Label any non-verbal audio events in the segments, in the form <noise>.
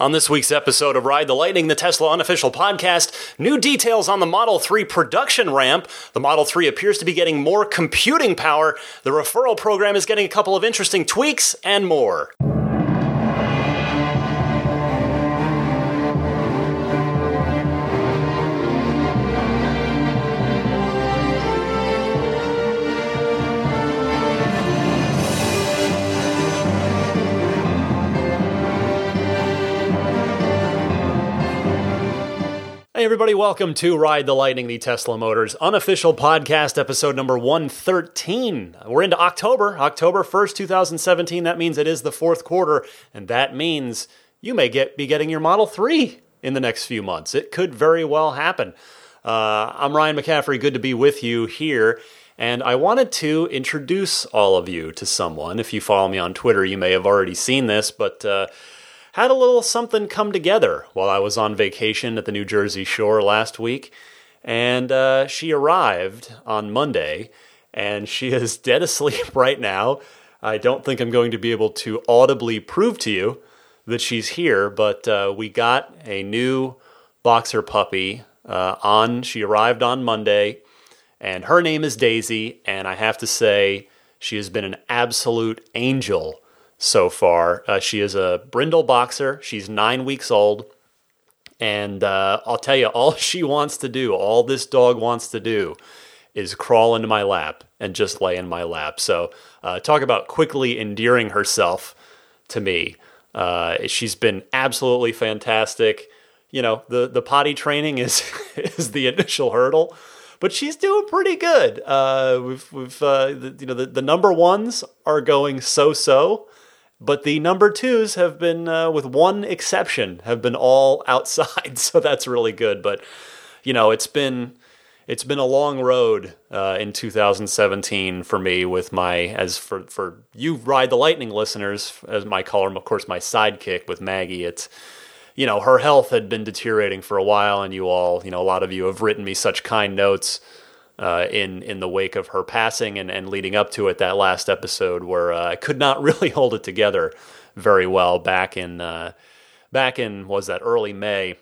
On this week's episode of Ride the Lightning, the Tesla unofficial podcast, new details on the Model 3 production ramp. The Model 3 appears to be getting more computing power. The referral program is getting a couple of interesting tweaks and more. Everybody, welcome to Ride the Lightning, the Tesla Motors unofficial podcast, episode number 113. We're into October, October 1st, 2017. That means it is the fourth quarter, and that means you may get be getting your Model 3 in the next few months. It could very well happen. Uh, I'm Ryan McCaffrey, good to be with you here. And I wanted to introduce all of you to someone. If you follow me on Twitter, you may have already seen this, but. Uh, had a little something come together while I was on vacation at the New Jersey shore last week. And uh, she arrived on Monday, and she <laughs> is dead asleep right now. I don't think I'm going to be able to audibly prove to you that she's here, but uh, we got a new boxer puppy uh, on. She arrived on Monday, and her name is Daisy. And I have to say, she has been an absolute angel so far. Uh, she is a brindle boxer. She's nine weeks old. And uh, I'll tell you, all <laughs> she wants to do, all this dog wants to do, is crawl into my lap and just lay in my lap. So, uh, talk about quickly endearing herself to me. Uh, she's been absolutely fantastic. You know, the, the potty training is <laughs> is the initial hurdle, but she's doing pretty good. Uh, we've we've uh, the, you know the, the number ones are going so so. But the number twos have been, uh, with one exception, have been all <laughs> outside, so that's really good. But you know, it's been it's been a long road uh, in 2017 for me with my as for for you ride the lightning listeners as my color of course my sidekick with Maggie it's you know her health had been deteriorating for a while and you all you know a lot of you have written me such kind notes uh, in in the wake of her passing and, and leading up to it, that last episode where uh, I could not <laughs> really hold it together very well back in uh, back in was that early May,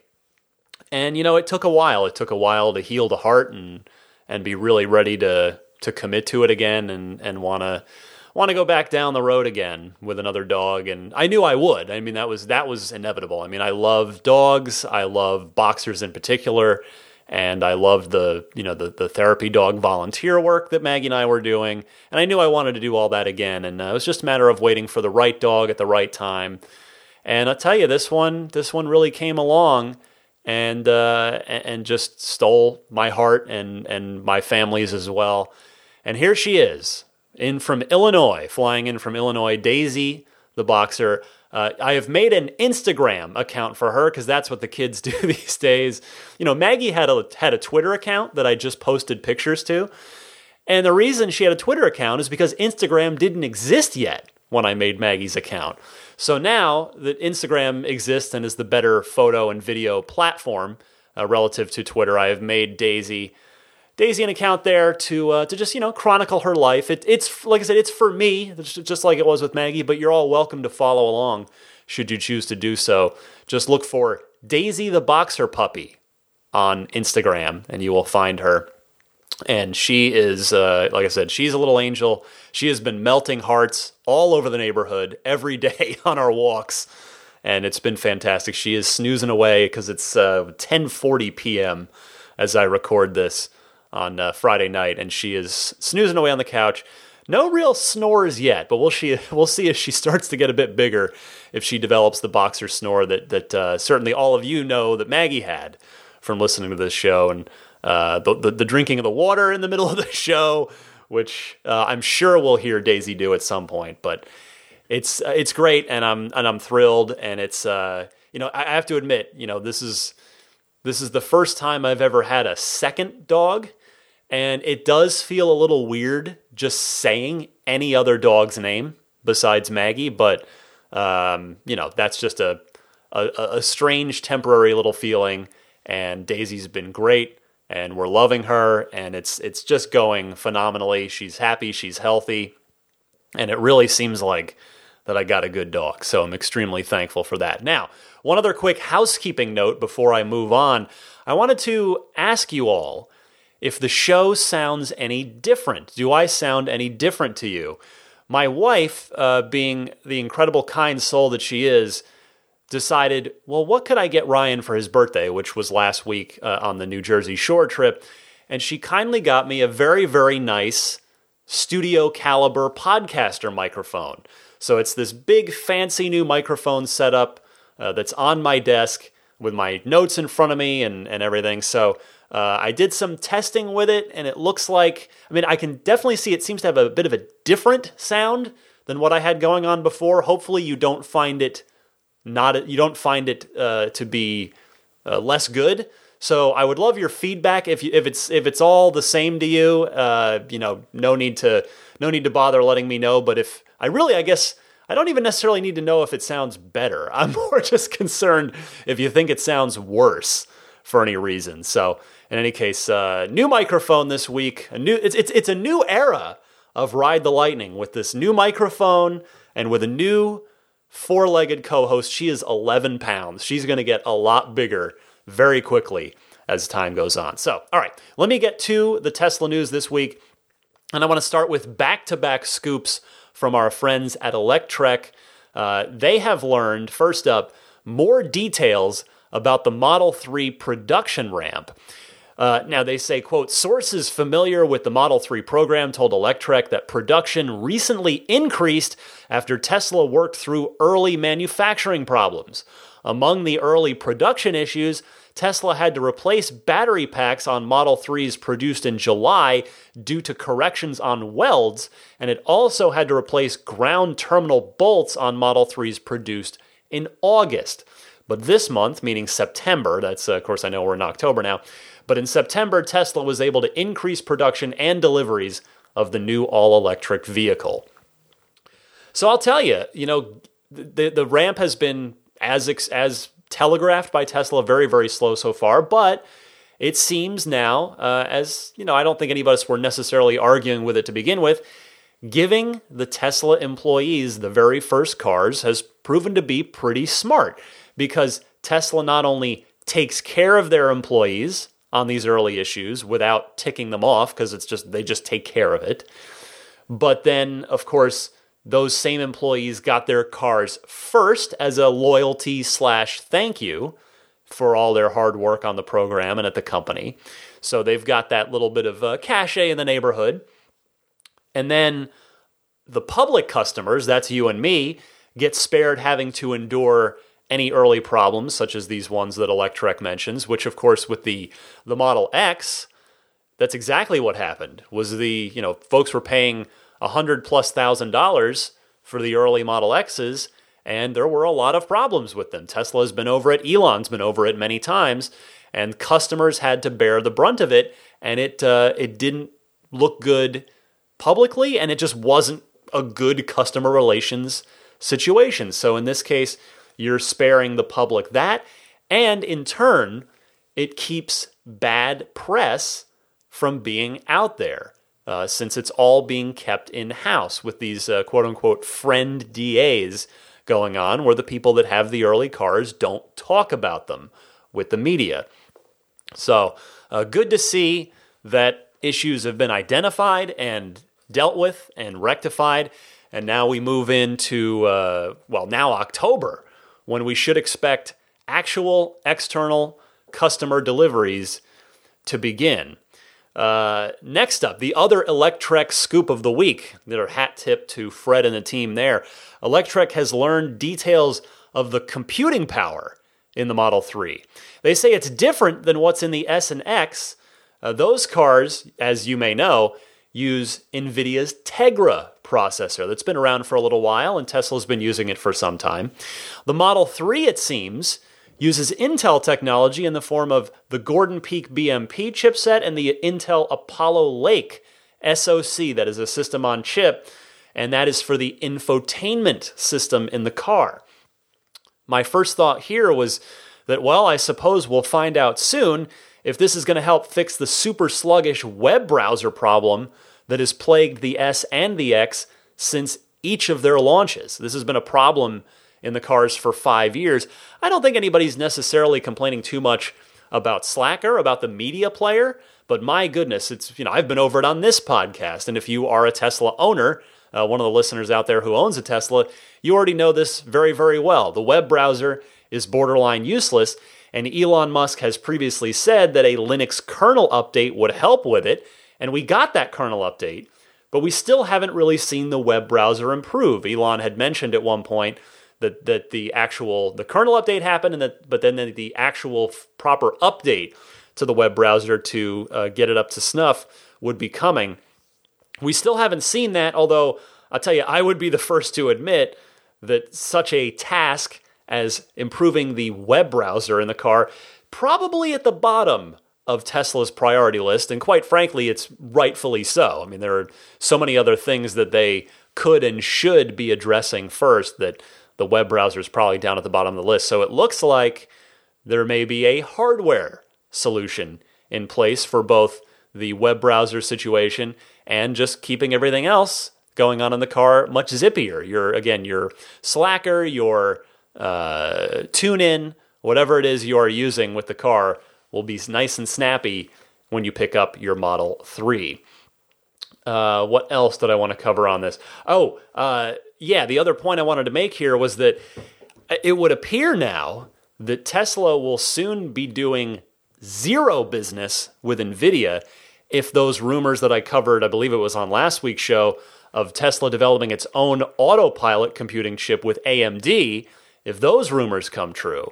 and you know it took a while. It took a while to heal the heart and and be really ready to to commit to it again and and want to want to go back down the road again with another dog and I knew I would. I mean that was that was inevitable. I mean I love dogs. I love boxers in particular and I loved the you know the the therapy dog volunteer work that Maggie and I were doing, and I knew I wanted to do all that again, and uh, it was just a matter of waiting for the right dog at the right time. And I'll tell you, this one this one really came along, and uh, and just stole my heart and and my family's as well. And here she is, in from Illinois, flying in from Illinois, Daisy the boxer. Uh, I have made an Instagram account for her because that's what the kids <laughs> do these days. You know, Maggie had a had a Twitter account that I just posted pictures to, and the reason she had a Twitter account is because Instagram didn't exist yet when I made Maggie's account. So now that Instagram exists and is the better photo and video platform uh, relative to Twitter, I have made Daisy Daisy an account there to uh, to just you know chronicle her life. It, it's like I said, it's for me, just like it was with Maggie. But you're all welcome to follow along, should you choose to do so. Just look for Daisy the Boxer Puppy on Instagram, and you will find her. And she is, uh, like I said, she's a little angel. She has been melting hearts all over the neighborhood every day <laughs> on our walks, and it's been fantastic. She is snoozing away because it's uh, 10:40 p.m. as I record this on uh, Friday night, and she is snoozing away on the couch. No real snores yet, but we'll see. <laughs> We'll see if she starts to get a bit bigger, if she develops the boxer snore that that uh, certainly all of you know that Maggie had from listening to this show, and uh, the, the, the drinking of the water in the middle of the <laughs> show, which uh, I'm sure we'll hear Daisy do at some point. But it's uh, it's great, and I'm and I'm thrilled, and it's uh, you know I have to admit, you know this is this is the first time I've ever had a second dog and it does feel a little weird just saying any other dog's name besides Maggie, but um, you know that's just a, a, a strange temporary little feeling. And Daisy's been great, and we're loving her, and it's it's just going phenomenally. She's happy, she's healthy, and it really seems like that I got a good dog. So I'm extremely thankful for that. Now, one other quick housekeeping note before I move on. I wanted to ask you all if the show sounds any different. Do I sound any different to you? My wife, uh, being the incredible kind soul that she is, decided, well, what could I get Ryan for his birthday, which was last week uh, on the New Jersey Shore trip? And she kindly got me a very, very nice studio caliber podcaster microphone. So it's this big, fancy new microphone setup uh, that's on my desk with my notes in front of me and, and everything. So uh, I did some testing with it, and it looks like, I mean, I can definitely see it seems to have a bit of a different sound than what I had going on before. Hopefully, you don't find it not you don't find it uh, to be uh, less good. So I would love your feedback if you, if it's if it's all the same to you. Uh, you know, no need to no need to bother letting me know. But if I really, I guess I don't even necessarily need to know if it sounds better. <laughs> I'm more just concerned if you think it sounds worse for any reason. So in any case, uh, new microphone this week. A new it's it's it's a new era of Ride the Lightning with this new microphone and with a new four-legged co-host. She is 11 pounds. She's going to get a lot bigger very quickly as time goes on. So, all right, let me get to the Tesla news this week. And I want to start with back to back scoops from our friends at Electrek. Uh, they have learned, first up, more details about the Model 3 production ramp. Uh, now they say, quote, sources familiar with the Model 3 program told Electrek that production recently increased after Tesla worked through early manufacturing problems. Among the early production issues, Tesla had to replace battery packs on Model 3s produced in July due to corrections on welds, and it also had to replace ground terminal bolts on Model 3s produced in August. But this month, meaning September, that's uh, of course I know we're in October now, but in September, Tesla was able to increase production and deliveries of the new all electric vehicle. So I'll tell you, you know, the, the ramp has been as, as telegraphed by Tesla very, very slow so far, but it seems now, uh, as you know, I don't think any of us were necessarily arguing with it to begin with, giving the Tesla employees the very first cars has proven to be pretty smart because Tesla not only takes care of their employees on these early issues without ticking them off because it's just they just take care of it. But then, of course, those same employees got their cars first as a loyalty slash thank you for all their hard work on the program and at the company. So they've got that little bit of uh, cachet in the neighborhood. And then the public customers, that's you and me, get spared having to endure any early problems, such as these ones that Electrek mentions, which of course with the the Model X, that's exactly what happened. Was the, you know, folks were paying a hundred plus thousand dollars for the early Model X's, and there were a lot of problems with them. Tesla's been over it, Elon's been over it many times, and customers had to bear the brunt of it, and it uh, it didn't look good publicly, and it just wasn't a good customer relations situation. So in this case, you're sparing the public that. And in turn, it keeps bad press from being out there. Uh, since it's all being kept in house with these uh, quote unquote friend DAs going on, where the people that have the early cars don't talk about them with the media. So, uh, good to see that issues have been identified and dealt with and rectified. And now we move into, uh, well, now October, when we should expect actual external customer deliveries to begin. Uh, next up, the other Electrek scoop of the week. Their hat tip to Fred and the team there. Electrek has learned details of the computing power in the Model 3. They say it's different than what's in the S and X. Uh, those cars, as you may know, use NVIDIA's Tegra processor that's been around for a little while, and Tesla's been using it for some time. The Model 3, it seems, uses Intel technology in the form of the Gordon Peak BMP chipset and the Intel Apollo Lake SoC, that is a system on chip, and that is for the infotainment system in the car. My first thought here was that, well, I suppose we'll find out soon if this is going to help fix the super sluggish web browser problem that has plagued the S and the X since each of their launches. This has been a problem in the cars for five years. I don't think anybody's necessarily complaining too much about Slacker, about the media player, but my goodness, it's, you know, I've been over it on this podcast. And if you are a Tesla owner, uh, one of the listeners out there who owns a Tesla, you already know this very, very well. The web browser is borderline useless, and Elon Musk has previously said that a Linux kernel update would help with it, and we got that kernel update, but we still haven't really seen the web browser improve. Elon had mentioned at one point that that the actual the kernel update happened, and that but then the, the actual f- proper update to the web browser to uh, get it up to snuff would be coming. We still haven't seen that, although I'll tell you, I would be the first to admit that such a task as improving the web browser in the car probably at the bottom of Tesla's priority list. And quite frankly, it's rightfully so. I mean, there are so many other things that they could and should be addressing first that the web browser is probably down at the bottom of the list. So it looks like there may be a hardware solution in place for both the web browser situation and just keeping everything else going on in the car much zippier. Your again, your Slacker, your uh, TuneIn, whatever it is you are using with the car will be nice and snappy when you pick up your Model 3. Uh, what else did I want to cover on this? Oh, uh, yeah, the other point I wanted to make here was that it would appear now that Tesla will soon be doing zero business with NVIDIA if those rumors that I covered, I believe it was on last week's show, of Tesla developing its own autopilot computing chip with AMD, if those rumors come true.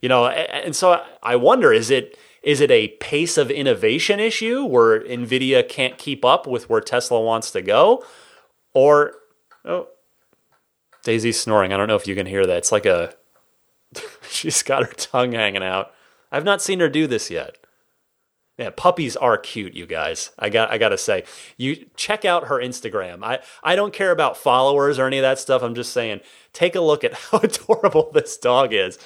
You know, and so I wonder is it is it a pace of innovation issue where Nvidia can't keep up with where Tesla wants to go or oh Daisy's snoring. I don't know if you can hear that. It's like a <laughs> she's got her tongue hanging out. I've not seen her do this yet. Yeah, puppies are cute, you guys. I got I gotta say. You check out her Instagram. I, I don't care about followers or any of that stuff. I'm just saying, take a look at <laughs> how adorable this dog is.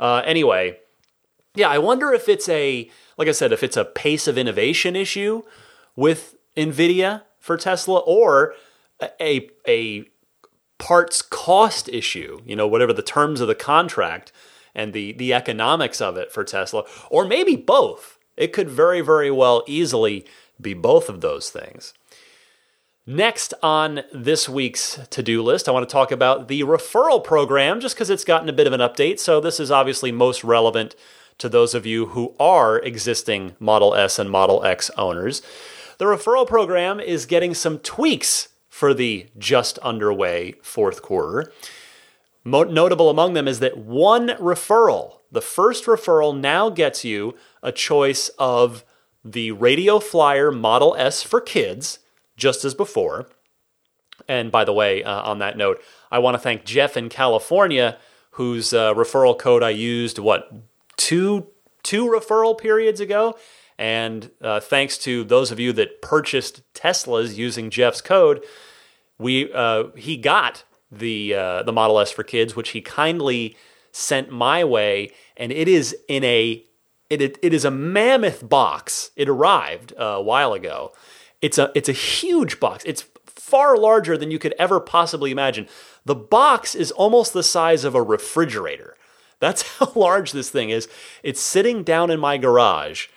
Uh, anyway, yeah, I wonder if it's a like I said, if it's a pace of innovation issue with Nvidia for Tesla or a a parts cost issue, you know, whatever the terms of the contract and the the economics of it for Tesla, or maybe both. It could very, very well easily be both of those things. Next on this week's to do list, I want to talk about the referral program just because it's gotten a bit of an update. So, this is obviously most relevant to those of you who are existing Model S and Model X owners. The referral program is getting some tweaks for the just underway fourth quarter. Mo- notable among them is that one referral, the first referral, now gets you a choice of the Radio Flyer Model S for kids, just as before. And by the way, uh, on that note, I want to thank Jeff in California, whose uh, referral code I used, what, two, two referral periods ago? And uh, thanks to those of you that purchased Teslas using Jeff's code, we uh, he got the uh, the Model S for kids, which he kindly sent my way, and it is in a it, it, it is a mammoth box. It arrived uh, a while ago. It's a it's a huge box. It's far larger than you could ever possibly imagine. The box is almost the size of a refrigerator. That's <laughs> how large this thing is. It's sitting down in my garage,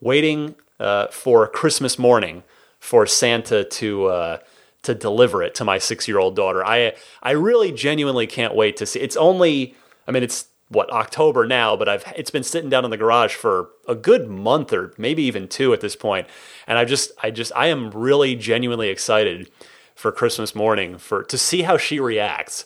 waiting uh, for Christmas morning for Santa to uh, to deliver it to my six year old daughter. I I really genuinely can't wait to see. It's only I mean it's what October now, but I've it's been sitting down in the garage for a good month or maybe even two at this point, and I just I just I am really genuinely excited for Christmas morning for to see how she reacts.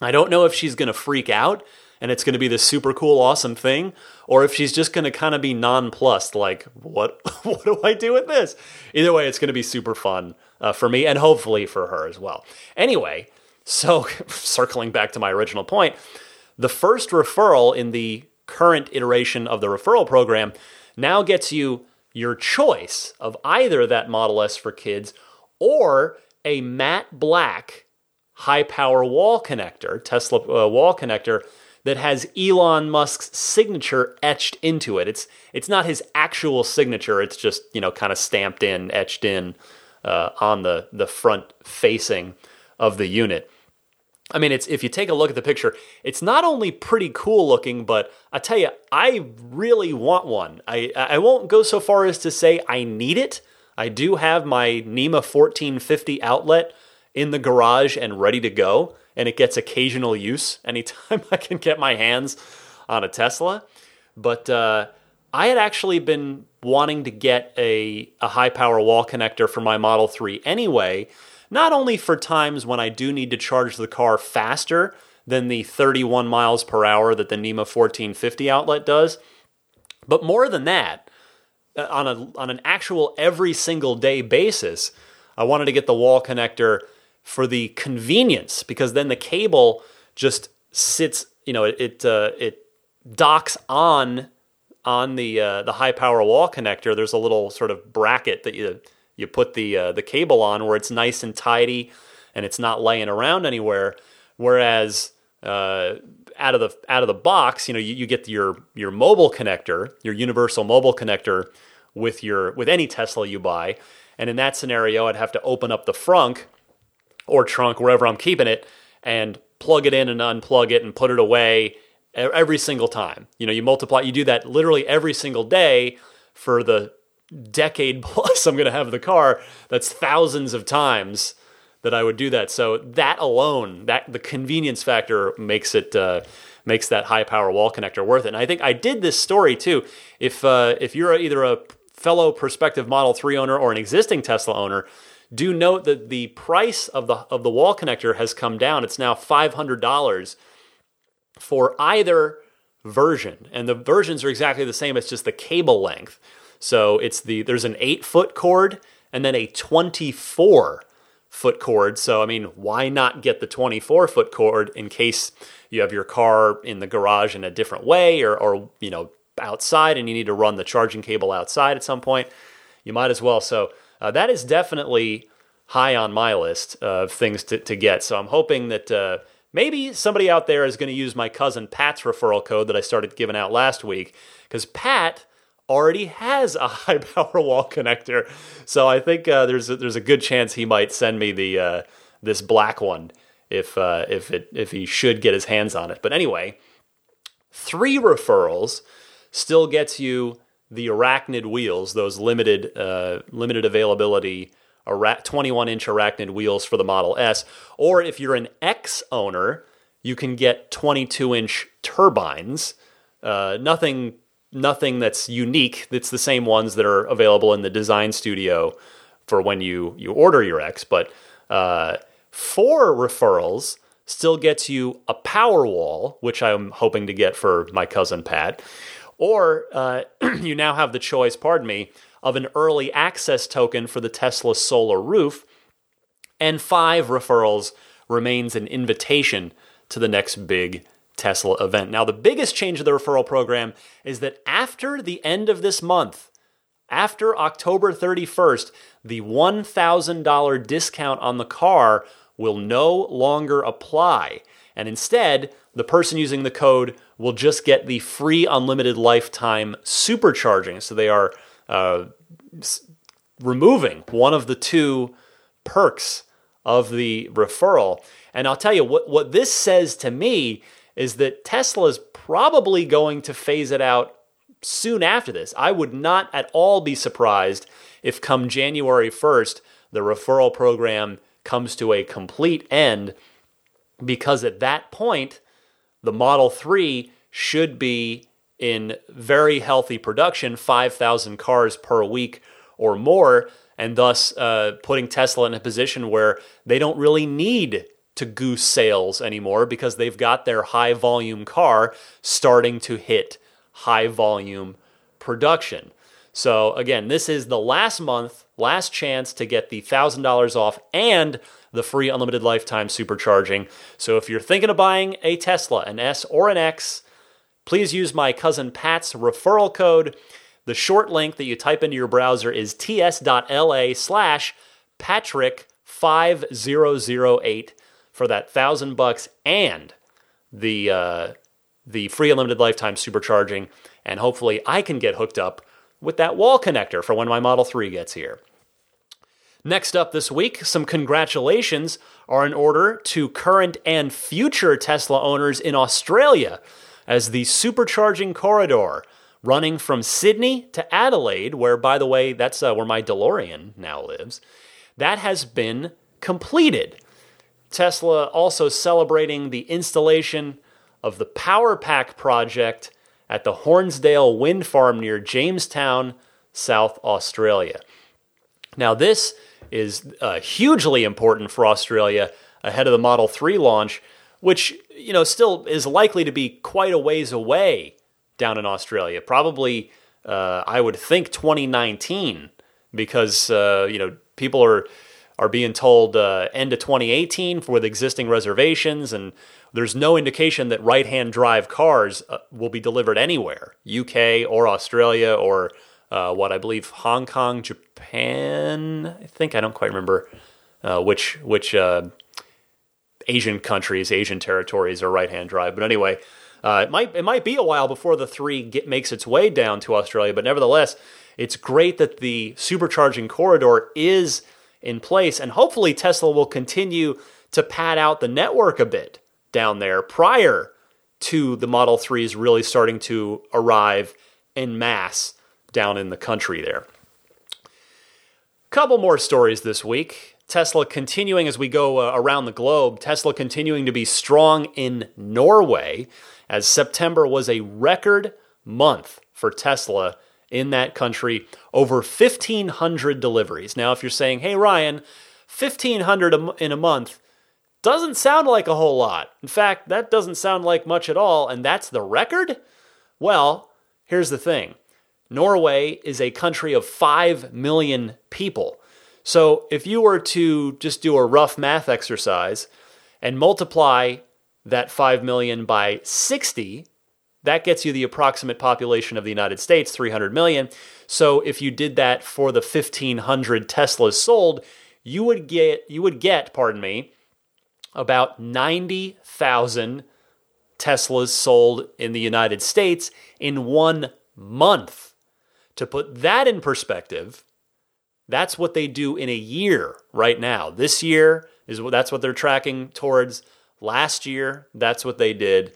I don't know if she's going to freak out and it's going to be this super cool awesome thing or if she's just going to kind of be nonplussed like what <laughs> what do I do with this? Either way it's going to be super fun uh, for me and hopefully for her as well. Anyway, so <laughs> circling back to my original point, the first referral in the current iteration of the referral program now gets you your choice of either that Model S for kids or a matte black high power wall connector, Tesla uh, wall connector that has Elon Musk's signature etched into it. It's it's not his actual signature. It's just you know kind of stamped in, etched in uh, on the the front facing of the unit. I mean, it's if you take a look at the picture, it's not only pretty cool looking, but I tell you, I really want one. I I won't go so far as to say I need it. I do have my NEMA 1450 outlet in the garage and ready to go, and it gets occasional use <laughs> anytime I can get my hands on a Tesla. But uh, I had actually been wanting to get a, a high power wall connector for my Model 3 anyway not only for times when I do need to charge the car faster than the 31 miles per hour that the NEMA 1450 outlet does, but more than that, uh, on, a, on an actual every single day basis, I wanted to get the wall connector for the convenience because then the cable just sits, you know, it it, uh, it docks on on the uh, the high power wall connector. There's a little sort of bracket that you you put the uh, the cable on where it's nice and tidy and it's not laying around anywhere. Whereas uh, out of the out of the box, you know, you, you get your your mobile connector, your universal mobile connector with your with any Tesla you buy. And in that scenario, I'd have to open up the frunk or trunk wherever I'm keeping it and plug it in and unplug it and put it away every single time. You know, you multiply, you do that literally every single day for the decade <laughs> plus I'm going to have the car, that's thousands of times that I would do that. So that alone, that the convenience factor makes it uh, makes that high power wall connector worth it. And I think I did this story too. If uh, if you're either a fellow prospective Model 3 owner or an existing Tesla owner, do note that the price of the of the wall connector has come down. It's now $500 for either version. And the versions are exactly the same, it's just the cable length. So it's the there's an eight foot cord and then a 24 foot cord. So I mean, why not get the 24 foot cord in case you have your car in the garage in a different way or or you know outside and you need to run the charging cable outside at some point? You might as well. So uh, that is definitely high on my list of things to, to get. So I'm hoping that uh, maybe somebody out there is going to use my cousin Pat's referral code that I started giving out last week because Pat already has a <laughs> high power wall connector. So I think uh, there's a, there's a good chance he might send me the uh, this black one if uh, if it if he should get his hands on it. But anyway, three referrals still gets you the Arachnid wheels, those limited uh, limited availability 21 inch Arachnid wheels for the Model S. Or if you're an X owner, you can get 22 inch turbines. Uh, nothing nothing that's unique. It's the same ones that are available in the design studio for when you you order your X. But uh, four referrals still gets you a power wall, which I'm hoping to get for my cousin Pat. Or uh, <clears throat> you now have the choice, pardon me, of an early access token for the Tesla solar roof. And five referrals remains an invitation to the next big Tesla event. Now, the biggest change of the referral program is that after the end of this month, after October 31st, the $1,000 discount on the car will no longer apply. And instead, the person using the code will just get the free unlimited lifetime supercharging. So they are uh, removing one of the two perks of the referral. And I'll tell you what, what this says to me is that Tesla is probably going to phase it out soon after this. I would not at all be surprised if come January 1st, the referral program comes to a complete end because at that point, the Model 3 should be in very healthy production, 5,000 cars per week or more, and thus uh, putting Tesla in a position where they don't really need to goose sales anymore because they've got their high volume car starting to hit high volume production. So, again, this is the last month, last chance to get the $1,000 off and the free unlimited lifetime supercharging. So, if you're thinking of buying a Tesla, an S or an X, please use my cousin Pat's referral code. The short link that you type into your browser is ts.la slash Patrick5008 for that thousand bucks and the uh, the free unlimited lifetime supercharging, and hopefully I can get hooked up with that wall connector for when my Model 3 gets here. Next up this week, some congratulations are in order to current and future Tesla owners in Australia as the supercharging corridor running from Sydney to Adelaide, where, by the way, that's uh, where my DeLorean now lives, that has been completed. Tesla also celebrating the installation of the Power Pack project at the Hornsdale Wind Farm near Jamestown, South Australia. Now, this is uh, hugely important for Australia ahead of the Model 3 launch, which you know still is likely to be quite a ways away down in Australia. Probably, uh, I would think 2019, because uh, you know people are are being told uh, end of 2018 for with existing reservations, and there's no indication that right-hand drive cars uh, will be delivered anywhere, UK or Australia or uh, what I believe Hong Kong, Japan. I think I don't quite remember uh, which which uh, Asian countries, Asian territories are right-hand drive. But anyway, uh, it might it might be a while before the three get, makes its way down to Australia. But nevertheless, it's great that the supercharging corridor is in place, and hopefully Tesla will continue to pad out the network a bit down there prior to the Model 3s really starting to arrive en masse down in the country there. Couple more stories this week. Tesla continuing as we go uh, around the globe, Tesla continuing to be strong in Norway, as September was a record month for Tesla in that country. Over 1,500 deliveries. Now, if you're saying, hey, Ryan, 1,500 in a month doesn't sound like a whole lot. In fact, that doesn't sound like much at all, and that's the record? Well, here's the thing Norway is a country of 5 million people. So if you were to just do a rough math exercise and multiply that 5 million by 60, that gets you the approximate population of the United States, 300 million. So if you did that for the 1500 Teslas sold, you would get you would get, pardon me, about 90,000 Teslas sold in the United States in 1 month. To put that in perspective, that's what they do in a year right now. This year is what that's what they're tracking towards. Last year, that's what they did.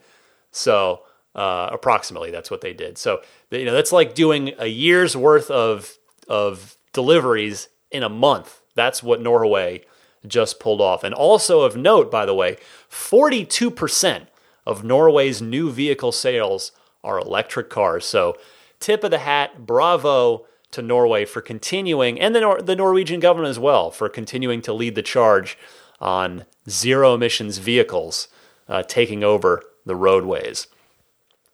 So uh, approximately, that's what they did. So you know that's like doing a year's worth of of deliveries in a month. That's what Norway just pulled off. And also of note, by the way, 42% of Norway's new vehicle sales are electric cars. So tip of the hat, bravo to Norway for continuing, and the, Nor- the Norwegian government as well, for continuing to lead the charge on zero emissions vehicles uh, taking over the roadways.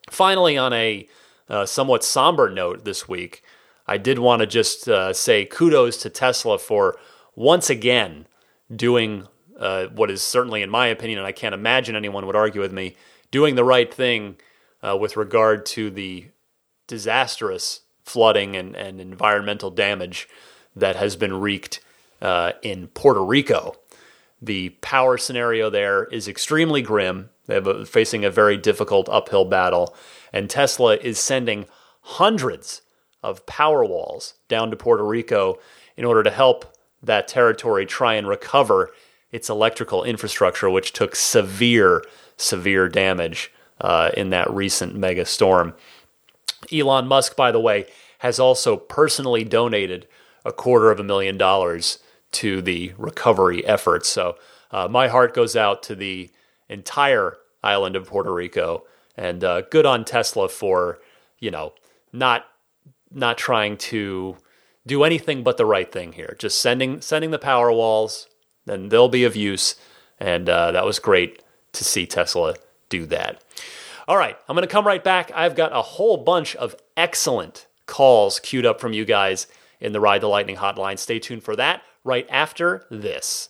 Finally, on a uh, somewhat somber note this week, I did want to just uh, say kudos to Tesla for once again doing uh, what is certainly, in my opinion, and I can't imagine anyone would argue with me, doing the right thing uh, with regard to the disastrous flooding and, and environmental damage that has been wreaked uh, in Puerto Rico. The power scenario there is extremely grim. They're facing a very difficult uphill battle, and Tesla is sending hundreds of power walls down to Puerto Rico in order to help that territory try and recover its electrical infrastructure, which took severe, severe damage uh, in that recent mega storm. Elon Musk, by the way, has also personally donated a quarter of a million dollars to the recovery efforts. So uh, my heart goes out to the entire island of Puerto Rico, and uh, good on Tesla for you know not not trying to do anything but the right thing here. Just sending sending the power walls, then they'll be of use, and uh, that was great to see Tesla do that. All right, I'm going to come right back. I've got a whole bunch of excellent calls queued up from you guys in the Ride the Lightning hotline. Stay tuned for that right after this.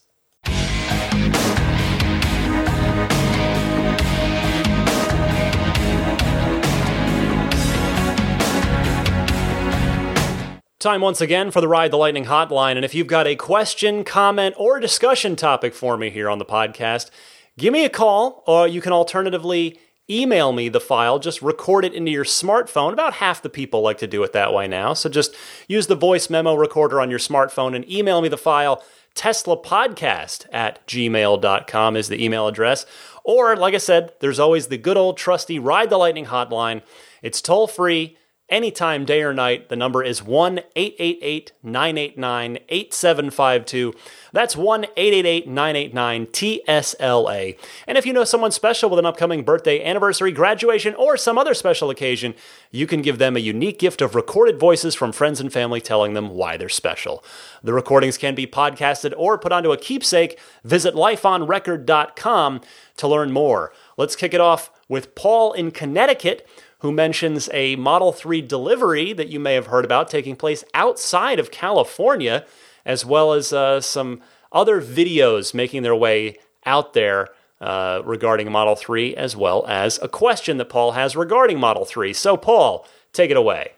Time once again for the Ride the Lightning hotline. And if you've got a question, comment, or discussion topic for me here on the podcast, give me a call, or you can alternatively email me the file, just record it into your smartphone. About half the people like to do it that way now. So just use the voice memo recorder on your smartphone and email me the file. Tesla podcast at gmail.com is the email address. Or, like I said, there's always the good old trusty Ride the Lightning hotline. It's toll free anytime, day or night. The number is 1 888 989 8752. That's 1 888 989 TSLA. And if you know someone special with an upcoming birthday, anniversary, graduation, or some other special occasion, you can give them a unique gift of recorded voices from friends and family telling them why they're special. The recordings can be podcasted or put onto a keepsake. Visit lifeonrecord.com to learn more. Let's kick it off with Paul in Connecticut who mentions a Model 3 delivery that you may have heard about taking place outside of California, as well as uh, some other videos making their way out there uh, regarding Model 3, as well as a question that Paul has regarding Model 3. So, Paul, take it away.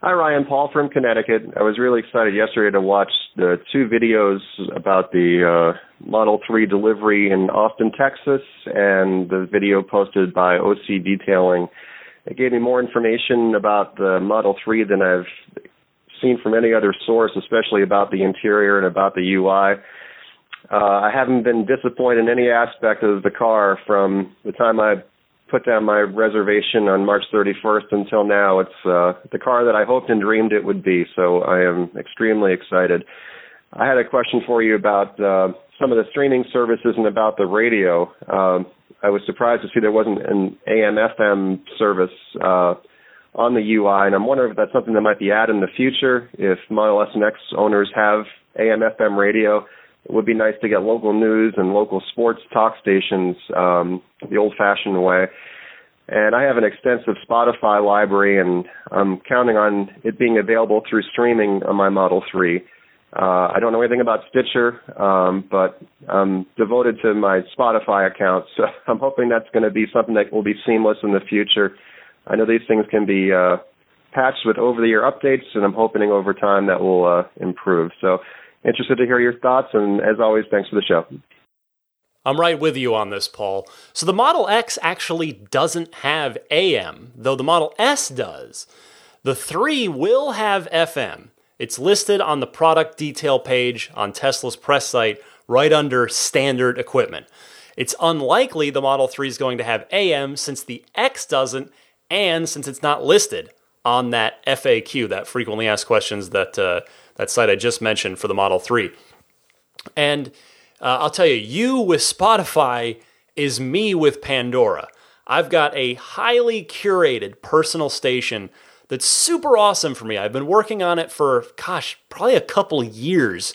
Hi, Ryan. Paul from Connecticut. I was really excited yesterday to watch the two videos about the uh, Model 3 delivery in Austin, Texas, and the video posted by OC Detailing it gave me more information about the Model 3 than I've seen from any other source, especially about the interior and about the UI. Uh, I haven't been disappointed in any aspect of the car from the time I put down my reservation on March 31st until now. It's uh, the car that I hoped and dreamed it would be, so I am extremely excited. I had a question for you about uh, some of the streaming services and about the radio. Um, I was surprised to see there wasn't an AM FM service uh, on the UI, and I'm wondering if that's something that might be added in the future. If Model S and X owners have AM FM radio, it would be nice to get local news and local sports talk stations um, the old-fashioned way. And I have an extensive Spotify library, and I'm counting on it being available through streaming on my Model 3. Uh, I don't know anything about Stitcher, um, but I'm devoted to my Spotify account, <laughs> so I'm hoping that's going to be something that will be seamless in the future. I know these things can be uh, patched with over-the-air updates, and I'm hoping over time that will uh, improve. So, interested to hear your thoughts, and as always, thanks for the show. I'm right with you on this, Paul. So the Model X actually doesn't have AM, though the Model S does. The 3 will have FM. It's listed on the product detail page on Tesla's press site right under standard equipment. It's unlikely the Model 3 is going to have AM since the X doesn't, and since it's not listed on that FAQ, that frequently asked questions that uh, that site I just mentioned for the Model 3. And uh, I'll tell you, you with Spotify is me with Pandora. I've got a highly curated personal station that's super awesome for me. I've been working on it for, gosh, probably a couple years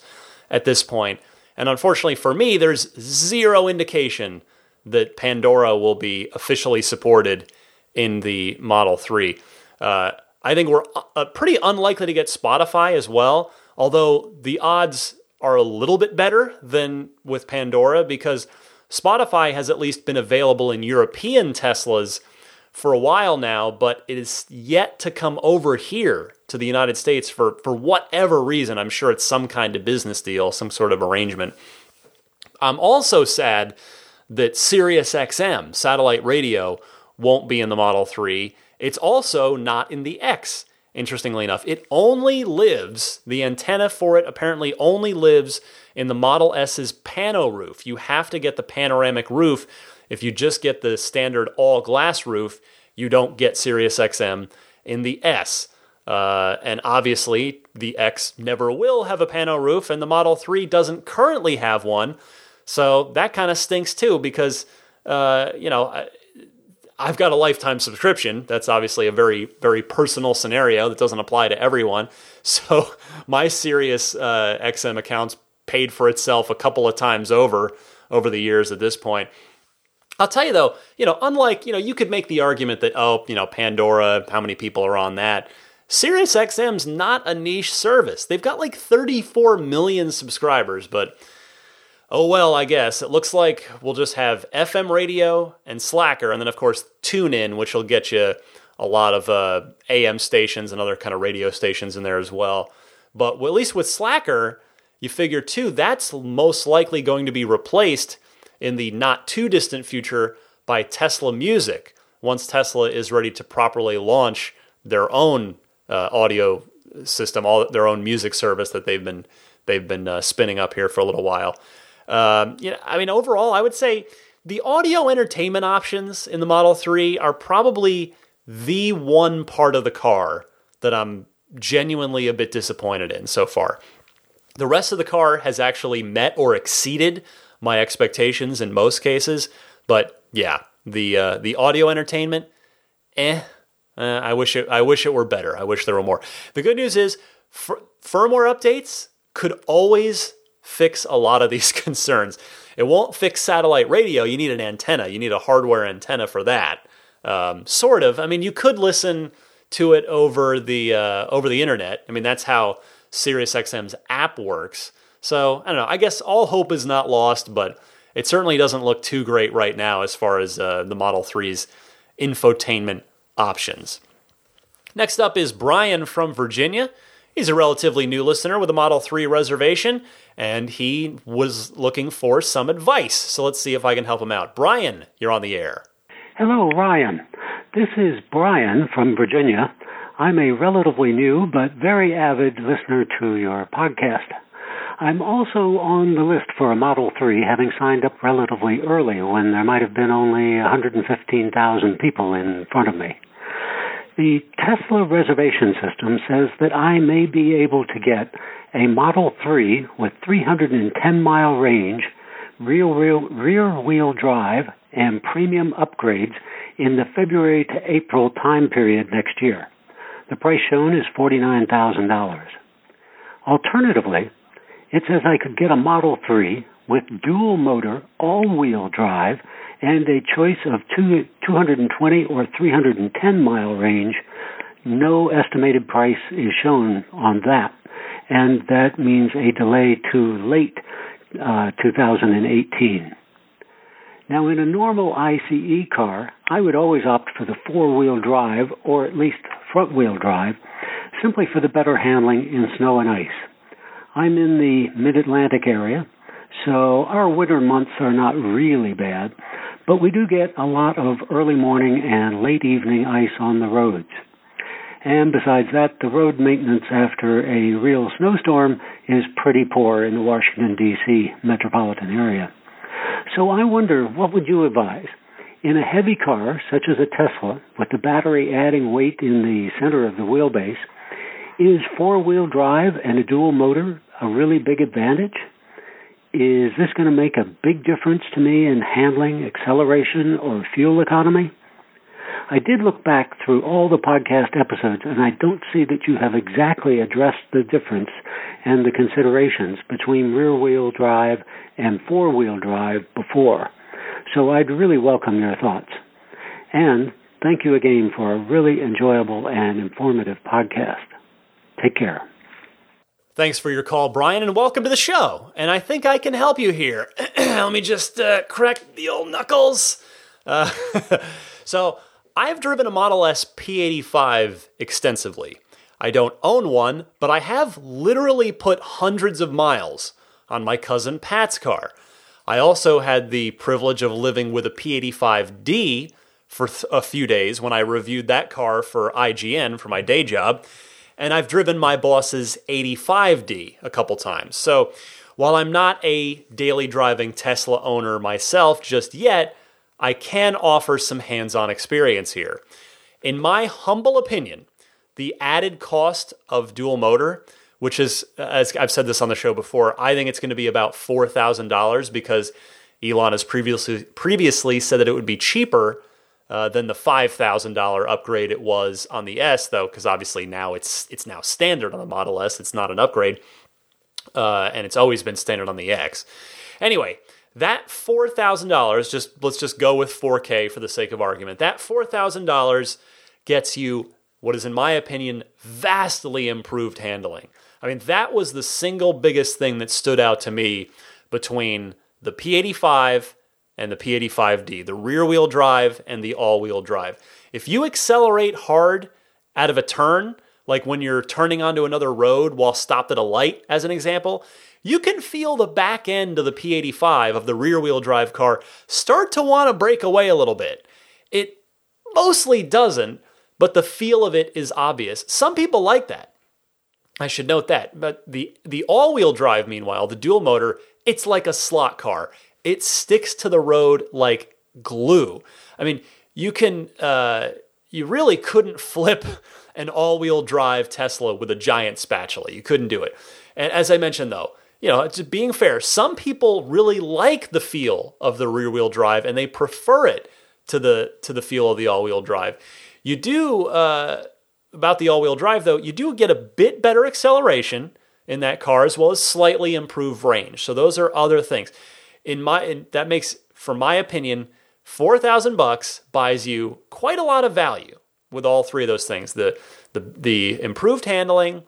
at this point. And unfortunately for me, there's zero indication that Pandora will be officially supported in the Model 3. Uh, I think we're uh, pretty unlikely to get Spotify as well, although the odds are a little bit better than with Pandora because Spotify has at least been available in European Teslas for a while now, but it is yet to come over here to the United States for, for whatever reason. I'm sure it's some kind of business deal, some sort of arrangement. I'm also sad that SiriusXM, satellite radio, won't be in the Model 3. It's also not in the X, interestingly enough. It only lives, the antenna for it apparently only lives in the Model S's pano roof. You have to get the panoramic roof if you just get the standard all glass roof, you don't get SiriusXM in the S. Uh, and obviously, the X never will have a pano roof, and the Model 3 doesn't currently have one. So that kind of stinks too, because, uh, you know, I've got a lifetime subscription. That's obviously a very, very personal scenario that doesn't apply to everyone. <laughs> So my Sirius uh, XM account's paid for itself a couple of times over over the years at this point. I'll tell you though, you know, unlike, you know, you could make the argument that, oh, you know, Pandora, how many people are on that? SiriusXM's not a niche service. They've got like 34 million subscribers, but oh well, I guess. It looks like we'll just have FM radio and Slacker, and then, of course, TuneIn, which will get you a lot of uh, AM stations and other kind of radio stations in there as well. But at least with Slacker, you figure too, that's most likely going to be replaced in the not too distant future by Tesla Music once Tesla is ready to properly launch their own uh, audio system, all their own music service that they've been they've been uh, spinning up here for a little while. Um, you know, I mean, overall, I would say the audio entertainment options in the Model 3 are probably the one part of the car that I'm genuinely a bit disappointed in so far. The rest of the car has actually met or exceeded my expectations in most cases, but yeah, the uh, the audio entertainment, eh. Uh, I wish it. I wish it were better. I wish there were more. The good news is, firmware updates could always fix a lot of these <laughs> concerns. It won't fix satellite radio. You need an antenna. You need a hardware antenna for that. Um, sort of. I mean, you could listen to it over the uh, over the internet. I mean, that's how SiriusXM's app works. So I don't know. I guess all hope is not lost, but it certainly doesn't look too great right now as far as uh, the Model 3's infotainment options. Next up is Brian from Virginia. He's a relatively new listener with a Model 3 reservation, and he was looking for some advice. So let's see if I can help him out. Brian, you're on the air. Hello, Ryan. This is Brian from Virginia. I'm a relatively new but very avid listener to your podcast. I'm also on the list for a Model 3, having signed up relatively early when there might have been only 115,000 people in front of me. The Tesla reservation system says that I may be able to get a Model 3 with 310 mile range, rear wheel, rear wheel drive, and premium upgrades in the February to April time period next year. The price shown is $49,000. Alternatively, it says I could get a Model 3 with dual motor, all wheel drive, and a choice of two, 220 or 310 mile range. No estimated price is shown on that, and that means a delay to late uh, 2018. Now, in a normal ICE car, I would always opt for the four wheel drive or at least front wheel drive, simply for the better handling in snow and ice. I'm in the mid Atlantic area, so our winter months are not really bad, but we do get a lot of early morning and late evening ice on the roads. And besides that, the road maintenance after a real snowstorm is pretty poor in the Washington, D.C. metropolitan area. So I wonder, what would you advise? In a heavy car, such as a Tesla, with the battery adding weight in the center of the wheelbase, is four wheel drive and a dual motor a really big advantage? Is this going to make a big difference to me in handling acceleration or fuel economy? I did look back through all the podcast episodes, and I don't see that you have exactly addressed the difference and the considerations between rear wheel drive and four wheel drive before. So I'd really welcome your thoughts. And thank you again for a really enjoyable and informative podcast. Take care. Thanks for your call, Brian, and welcome to the show. And I think I can help you here. <clears throat> Let me just uh, the old knuckles. Uh, <laughs> so, I've driven a Model S P85 extensively. I don't own one, but I have literally put hundreds of miles on my cousin Pat's car. I also had the privilege of living with a P85D for th- a few days when I reviewed that car for IGN for my day job, and I've driven my boss's 85D a couple times. So while I'm not a daily driving Tesla owner myself just yet, I can offer some hands on experience here. In my humble opinion, the added cost of dual motor, which is, as I've said this on the show before, I think it's going to be about $4,000 because Elon has previously, previously said that it would be cheaper uh, than the $5,000 upgrade it was on the S, though, because obviously now it's, it's now standard on the Model S. It's not an upgrade. Uh, and it's always been standard on the X. Anyway, that $4,000, just let's just go with 4K for the sake of argument. That $4,000 gets you what is in my opinion vastly improved handling. I mean, that was the single biggest thing that stood out to me between the P85 and the P85D, the rear wheel drive and the all wheel drive. If you accelerate hard out of a turn, like when you're turning onto another road while stopped at a light, as an example, you can feel the back end of the P85 of the rear wheel drive car start to want to break away a little bit. It mostly doesn't, but the feel of it is obvious. Some people like that. I should note that. But the, the all wheel drive, meanwhile, the dual motor, it's like a slot car. It sticks to the road like glue. I mean, you can, uh, you really couldn't <laughs> flip an all wheel drive Tesla with a giant spatula. You couldn't do it. And as I mentioned, though, you know, being fair, some people really like the feel of the rear wheel drive and they prefer it to the to the feel of the all wheel drive. You do uh, about the all wheel drive though, you do get a bit better acceleration in that car as well as slightly improved range. So those are other things. In my in, that makes, for my opinion, four thousand bucks buys you quite a lot of value with all three of those things: the the the improved handling,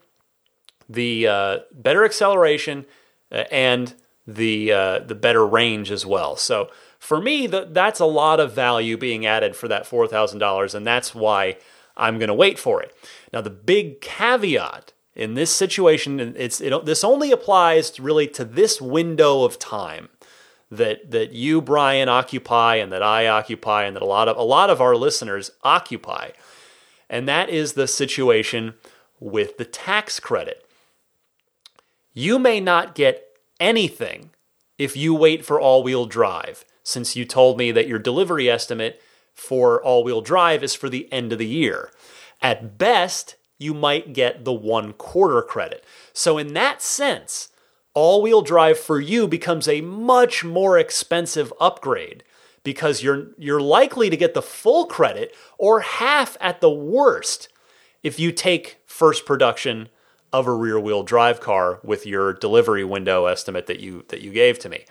the uh, better acceleration, uh, and the uh, the better range as well. So for me, the, that's a lot of value being added for that four thousand dollars, and that's why I'm going to wait for it. Now, the big caveat in this situation, it's it, this only applies really to this window of time that that you, Brian, occupy, and that I occupy, and that a lot of a lot of our listeners occupy, and that is the situation with the tax credit. You may not get anything if you wait for all-wheel drive, since you told me that your delivery estimate for all wheel drive is for the end of the year. At best, you might get the one quarter credit. So, in that sense, all wheel drive for you becomes a much more expensive upgrade because you're, you're likely to get the full credit or half at the worst if you take first production of a rear wheel drive car with your delivery window estimate that you, that you gave to me.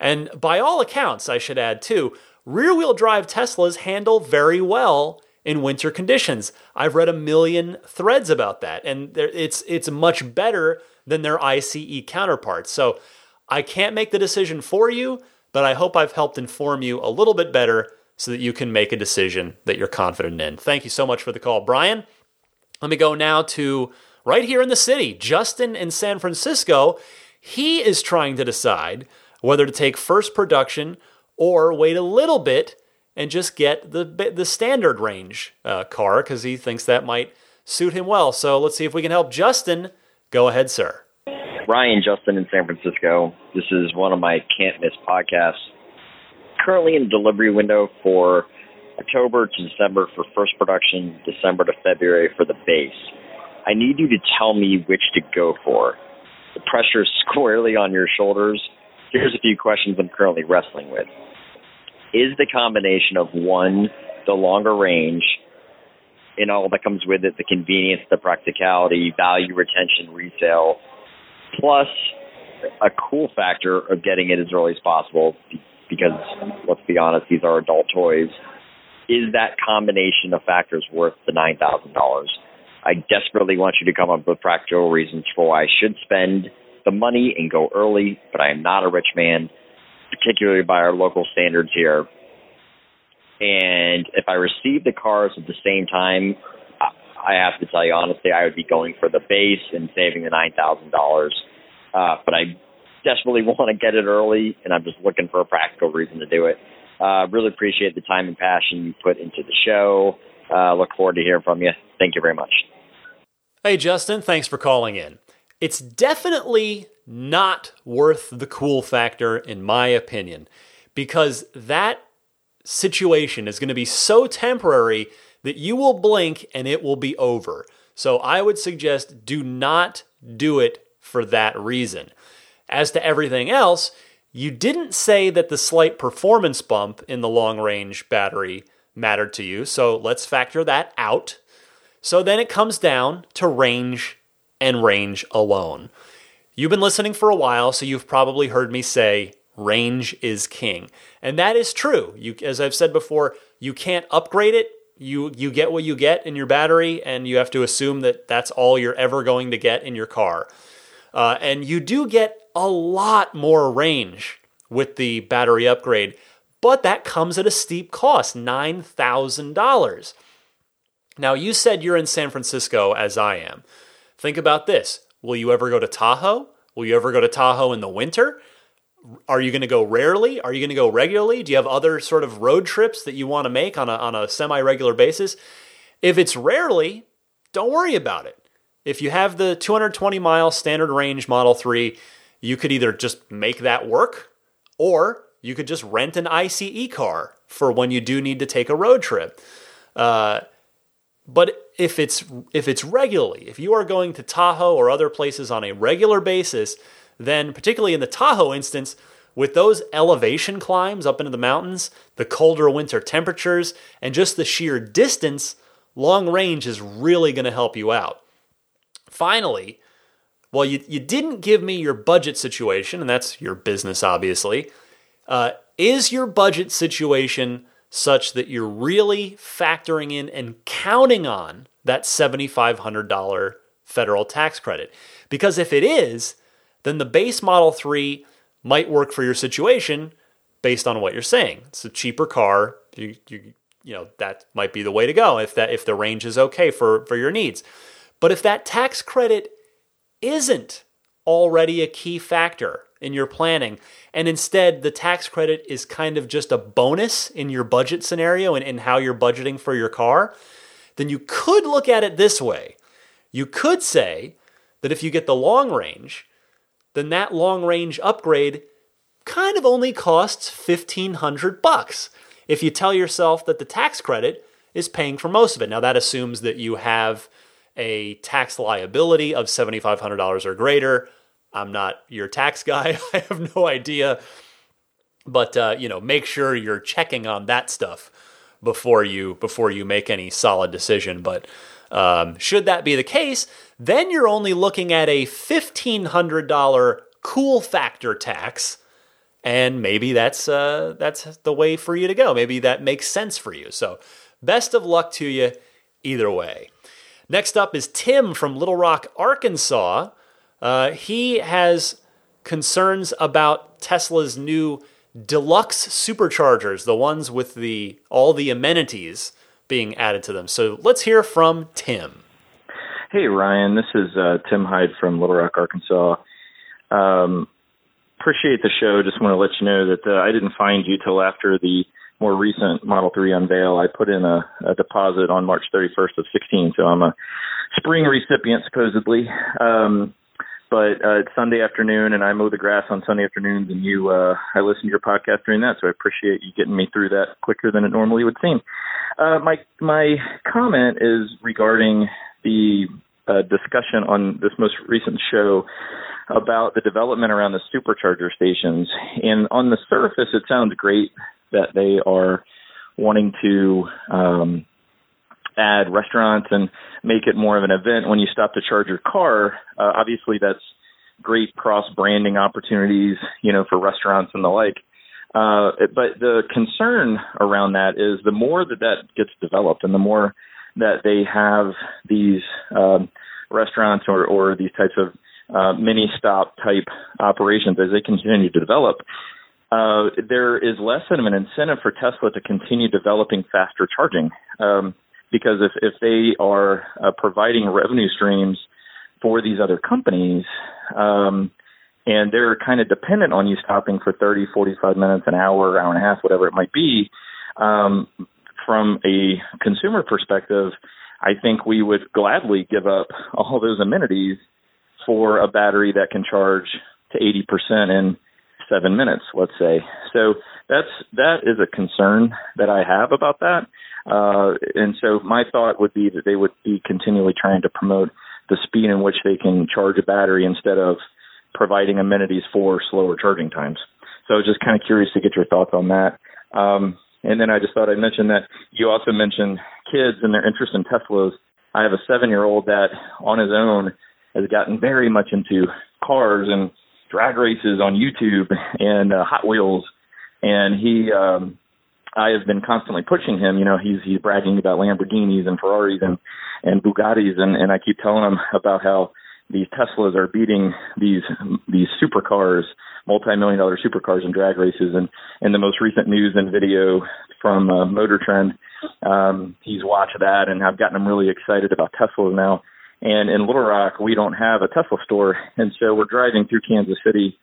And by all accounts, I should add too, rear wheel drive Teslas handle very well in winter conditions. I've read a million threads about that, and it's it's much better than their ICE counterparts. So I can't make the decision for you, but I hope I've helped inform you a little bit better so that you can make a decision that you're confident in. Thank you so much for the call, Brian. Let me go now to right here in the city, Justin in San Francisco. He is trying to decide whether to take first production or wait a little bit and just get the the standard range uh, car because he thinks that might suit him well. So let's see if we can help Justin. Go ahead, sir. Ryan Justin in San Francisco. This is one of my can't miss podcasts. Currently in delivery window for October to December for first production, December to February for the base. I need you to tell me which to go for. The pressure is <laughs> squarely on your shoulders here's a few questions I'm currently wrestling with. Is the combination of one, the longer range, and all that comes with it, the convenience, the practicality, value retention, resale, plus a cool factor of getting it as early as possible because let's be honest, these are adult toys. Is that combination of factors worth the nine thousand dollars? I desperately want you to come up with practical reasons for why I should spend the money and go early, but I am not a rich man, particularly by our local standards here. And if I receive the cars at the same time, I have to tell you honestly, I would be going for the base and saving the nine thousand uh, dollars. But I desperately <laughs> want to get it early, and I'm just looking for a practical reason to do it. Uh, really appreciate the time and passion you put into the show. Uh, look forward to hearing from you. Thank you very much. Hey, Justin, thanks for calling in. It's definitely not worth the cool factor, in my opinion, because that situation is going to be so temporary that you will blink and it will be over. So I would suggest do not do it for that reason. As to everything else, you didn't say that the slight performance bump in the long range battery mattered to you, so let's factor that out. So then it comes down to range and range alone. You've been listening for a while, so you've probably heard me say range is king. And that is true. You, as I've said before, you can't upgrade it. You, you get what you get in your battery, and you have to assume that that's all you're ever going to get in your car. Uh, and you do get a lot more range with the battery upgrade, but that comes at a steep cost $9,000. Now, you said you're in San Francisco, as I am. Think about this. Will you ever go to Tahoe? Will you ever go to Tahoe in the winter? Are you going to go rarely? Are you going to go regularly? Do you have other sort of road trips that you want to make on a, on a semi regular basis? If it's rarely, don't worry about it. If you have the 220 mile standard range Model 3, you could either just make that work or you could just rent an ICE car for when you do need to take a road trip. Uh, but if it's if it's regularly, if you are going to Tahoe or other places on a regular basis, then particularly in the Tahoe instance, with those elevation climbs up into the mountains, the colder winter temperatures, and just the sheer distance, long range is really going to help you out. Finally, well, you, you didn't give me your budget situation, and that's your business, obviously. Uh, is your budget situation such that you're really factoring in and counting on that $7,500 federal tax credit. Because if it is, then the base Model 3 might work for your situation based on what you're saying. It's a cheaper car. You, you, you know, that might be the way to go if that if the range is okay for, for your needs. But if that tax credit isn't already a key factor, in your planning. And instead, the tax credit is kind of just a bonus in your budget scenario and in how you're budgeting for your car. Then you could look at it this way. You could say that if you get the long range, then that long range upgrade kind of only costs 1500 bucks. If you tell yourself that the tax credit is paying for most of it. Now that assumes that you have a tax liability of $7500 or greater I'm not your tax <laughs> guy. I have no idea. But uh, you know, make sure you're checking on that stuff before you before you make any solid decision. But um, should that be the case, then you're only looking at a fifteen hundred dollar cool factor tax, and maybe that's uh, that's the way for you to go. Maybe that makes sense for you. So, best of luck to you either way. Next up is Tim from Little Rock, Arkansas. Uh, he has concerns about Tesla's new deluxe superchargers, the ones with the all the amenities being added to them. So let's hear from Tim. Hey Ryan, this is uh, Tim Hyde from Little Rock, Arkansas. Um, appreciate the show. Just want to let you know that uh, I didn't find you till after the more recent Model 3 unveil. I put in a, a deposit on March 31st of 16, so I'm a spring recipient supposedly. Um, but uh, it's Sunday afternoon, and I mow the grass on Sunday afternoons, and you, uh, I listen to your podcast during that, so I appreciate you getting me through that quicker than it normally would seem. Uh, my my comment is regarding the uh, discussion on this most recent show about the development around the supercharger stations, and on the surface, it sounds great that they are wanting to um, add restaurants and make it more of an event when you stop to charge your car. Uh, obviously, that's great cross branding opportunities, you know, for restaurants and the like. Uh, but the concern around that is the more that that gets developed and the more that they have these um, restaurants or, or these types of uh, mini stop type operations as they continue to develop, uh, there is less of an incentive for Tesla to continue developing faster charging. Um, because if if they are uh, providing revenue streams for these other companies um, and they're kind of dependent on you stopping for 30 45 minutes an hour hour and a half whatever it might be um, from a consumer perspective i think we would gladly give up all those amenities for a battery that can charge to 80% in seven minutes, let's say. So that's that is a concern that I have about that. Uh, and so my thought would be that they would be continually trying to promote the speed in which they can charge a battery instead of providing amenities for slower charging times. So I was just kind of curious to get your thoughts on that. Um, and then I just thought I'd mention that you also mentioned kids and their interest in Teslas. I have a seven year old that on his own has gotten very much into cars and drag races on YouTube and uh, Hot Wheels, and he, um, I have been constantly pushing him. You know, he's he's bragging about Lamborghinis and Ferraris and and Bugattis, and and I keep telling him about how these Teslas are beating these these supercars, multi-million dollar supercars in drag races, and in the most recent news and video from uh, Motor Trend, um, he's watched that, and I've gotten him really excited about Teslas now And in Little Rock, we don't have a Tesla store, and so we're driving through Kansas City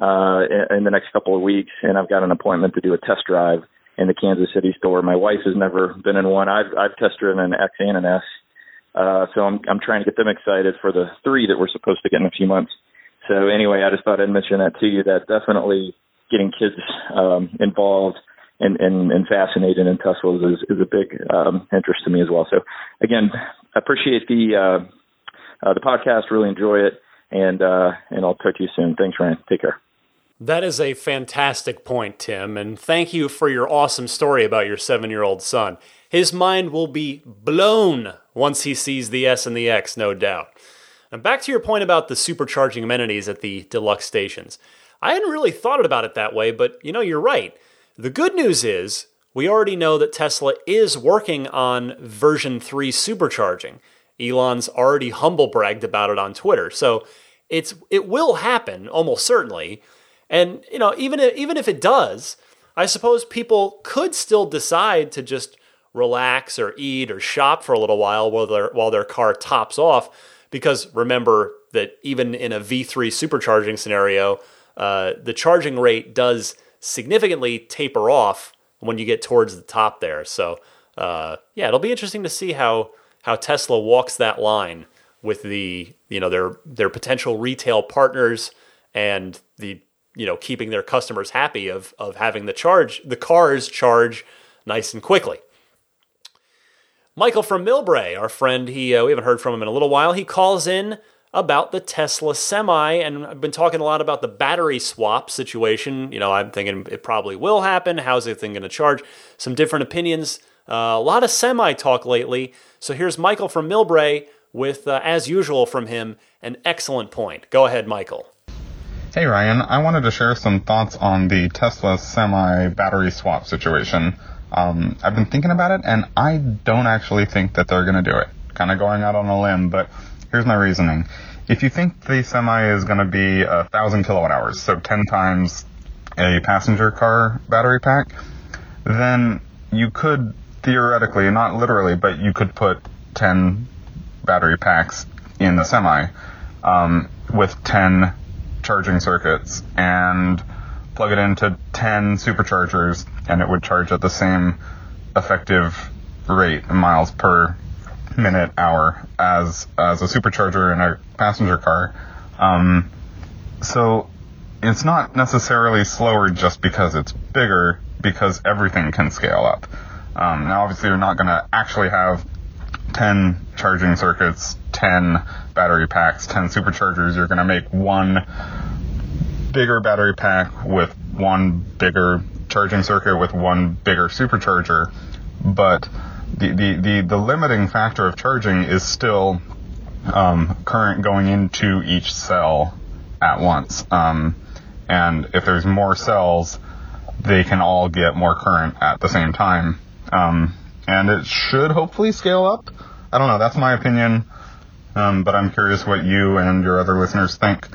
uh, in the next couple of weeks, and I've got an appointment to do a test drive in the Kansas City store. My wife has never been in one. I've I've test driven an X and an S, uh, so I'm I'm trying to get them excited for the three that we're supposed to get in a few months. So anyway, I just thought I'd mention that to you. That definitely getting kids um, involved and, and, and fascinated in Teslas is, is a big um, interest to me as well. So again, I appreciate the uh, uh, the podcast. Really enjoy it, and uh, and I'll talk to you soon. Thanks, Ryan. Take care. That is a fantastic point, Tim, and thank you for your awesome story about your seven year old son. His mind will be blown once he sees the S and the X, no doubt. And back to your point about the supercharging amenities at the deluxe stations. I hadn't really thought about it that way, but you know, you're right. The good news is we already know that Tesla is working on version 3 supercharging. Elon's already humble bragged about it on Twitter. So it's it will happen almost certainly. And you know, even if, even if it does, I suppose people could still decide to just relax or eat or shop for a little while while their while their car tops off because remember that even in a V3 supercharging scenario, uh, the charging rate does significantly taper off when you get towards the top there. So uh, yeah, it'll be interesting to see how how Tesla walks that line with the you know their their potential retail partners and the you know keeping their customers happy of of having the charge the cars charge nice and quickly. Michael from Millbrae, our friend, he uh, we haven't heard from him in a little while. He calls in about the Tesla Semi, and I've been talking a lot about the battery swap situation. You know, I'm thinking it probably will happen. How's the thing going to charge? Some different opinions. Uh, a lot of semi talk lately. So here's Michael from Millbrae with, uh, as usual from him, an excellent point. Go ahead, Michael. Hey Ryan, I wanted to share some thoughts on the Tesla semi battery swap situation. Um, I've been thinking about it, and I don't actually think that they're going to do it. Kind of going out on a limb, but Here's my reasoning. If you think the semi is going to be a thousand kilowatt hours, so 10 times a passenger car battery pack, then you could theoretically, not literally, but you could put 10 battery packs in the semi um, with 10 charging circuits and plug it into 10 superchargers and it would charge at the same effective rate miles per minute hour as as a supercharger in a passenger car. Um, so it's not necessarily slower just because it's bigger, because everything can scale up. Um, now, obviously, you're not going to actually have 10 charging circuits, 10 battery packs, 10 superchargers. You're going to make one bigger battery pack with one bigger charging circuit with one bigger supercharger. But the, the, the, the limiting factor of charging is still um, current going into each cell at once. Um, and if there's more cells, they can all get more current at the same time. Um, and it should hopefully scale up. I don't know, that's my opinion. Um, but I'm curious what you and your other listeners think.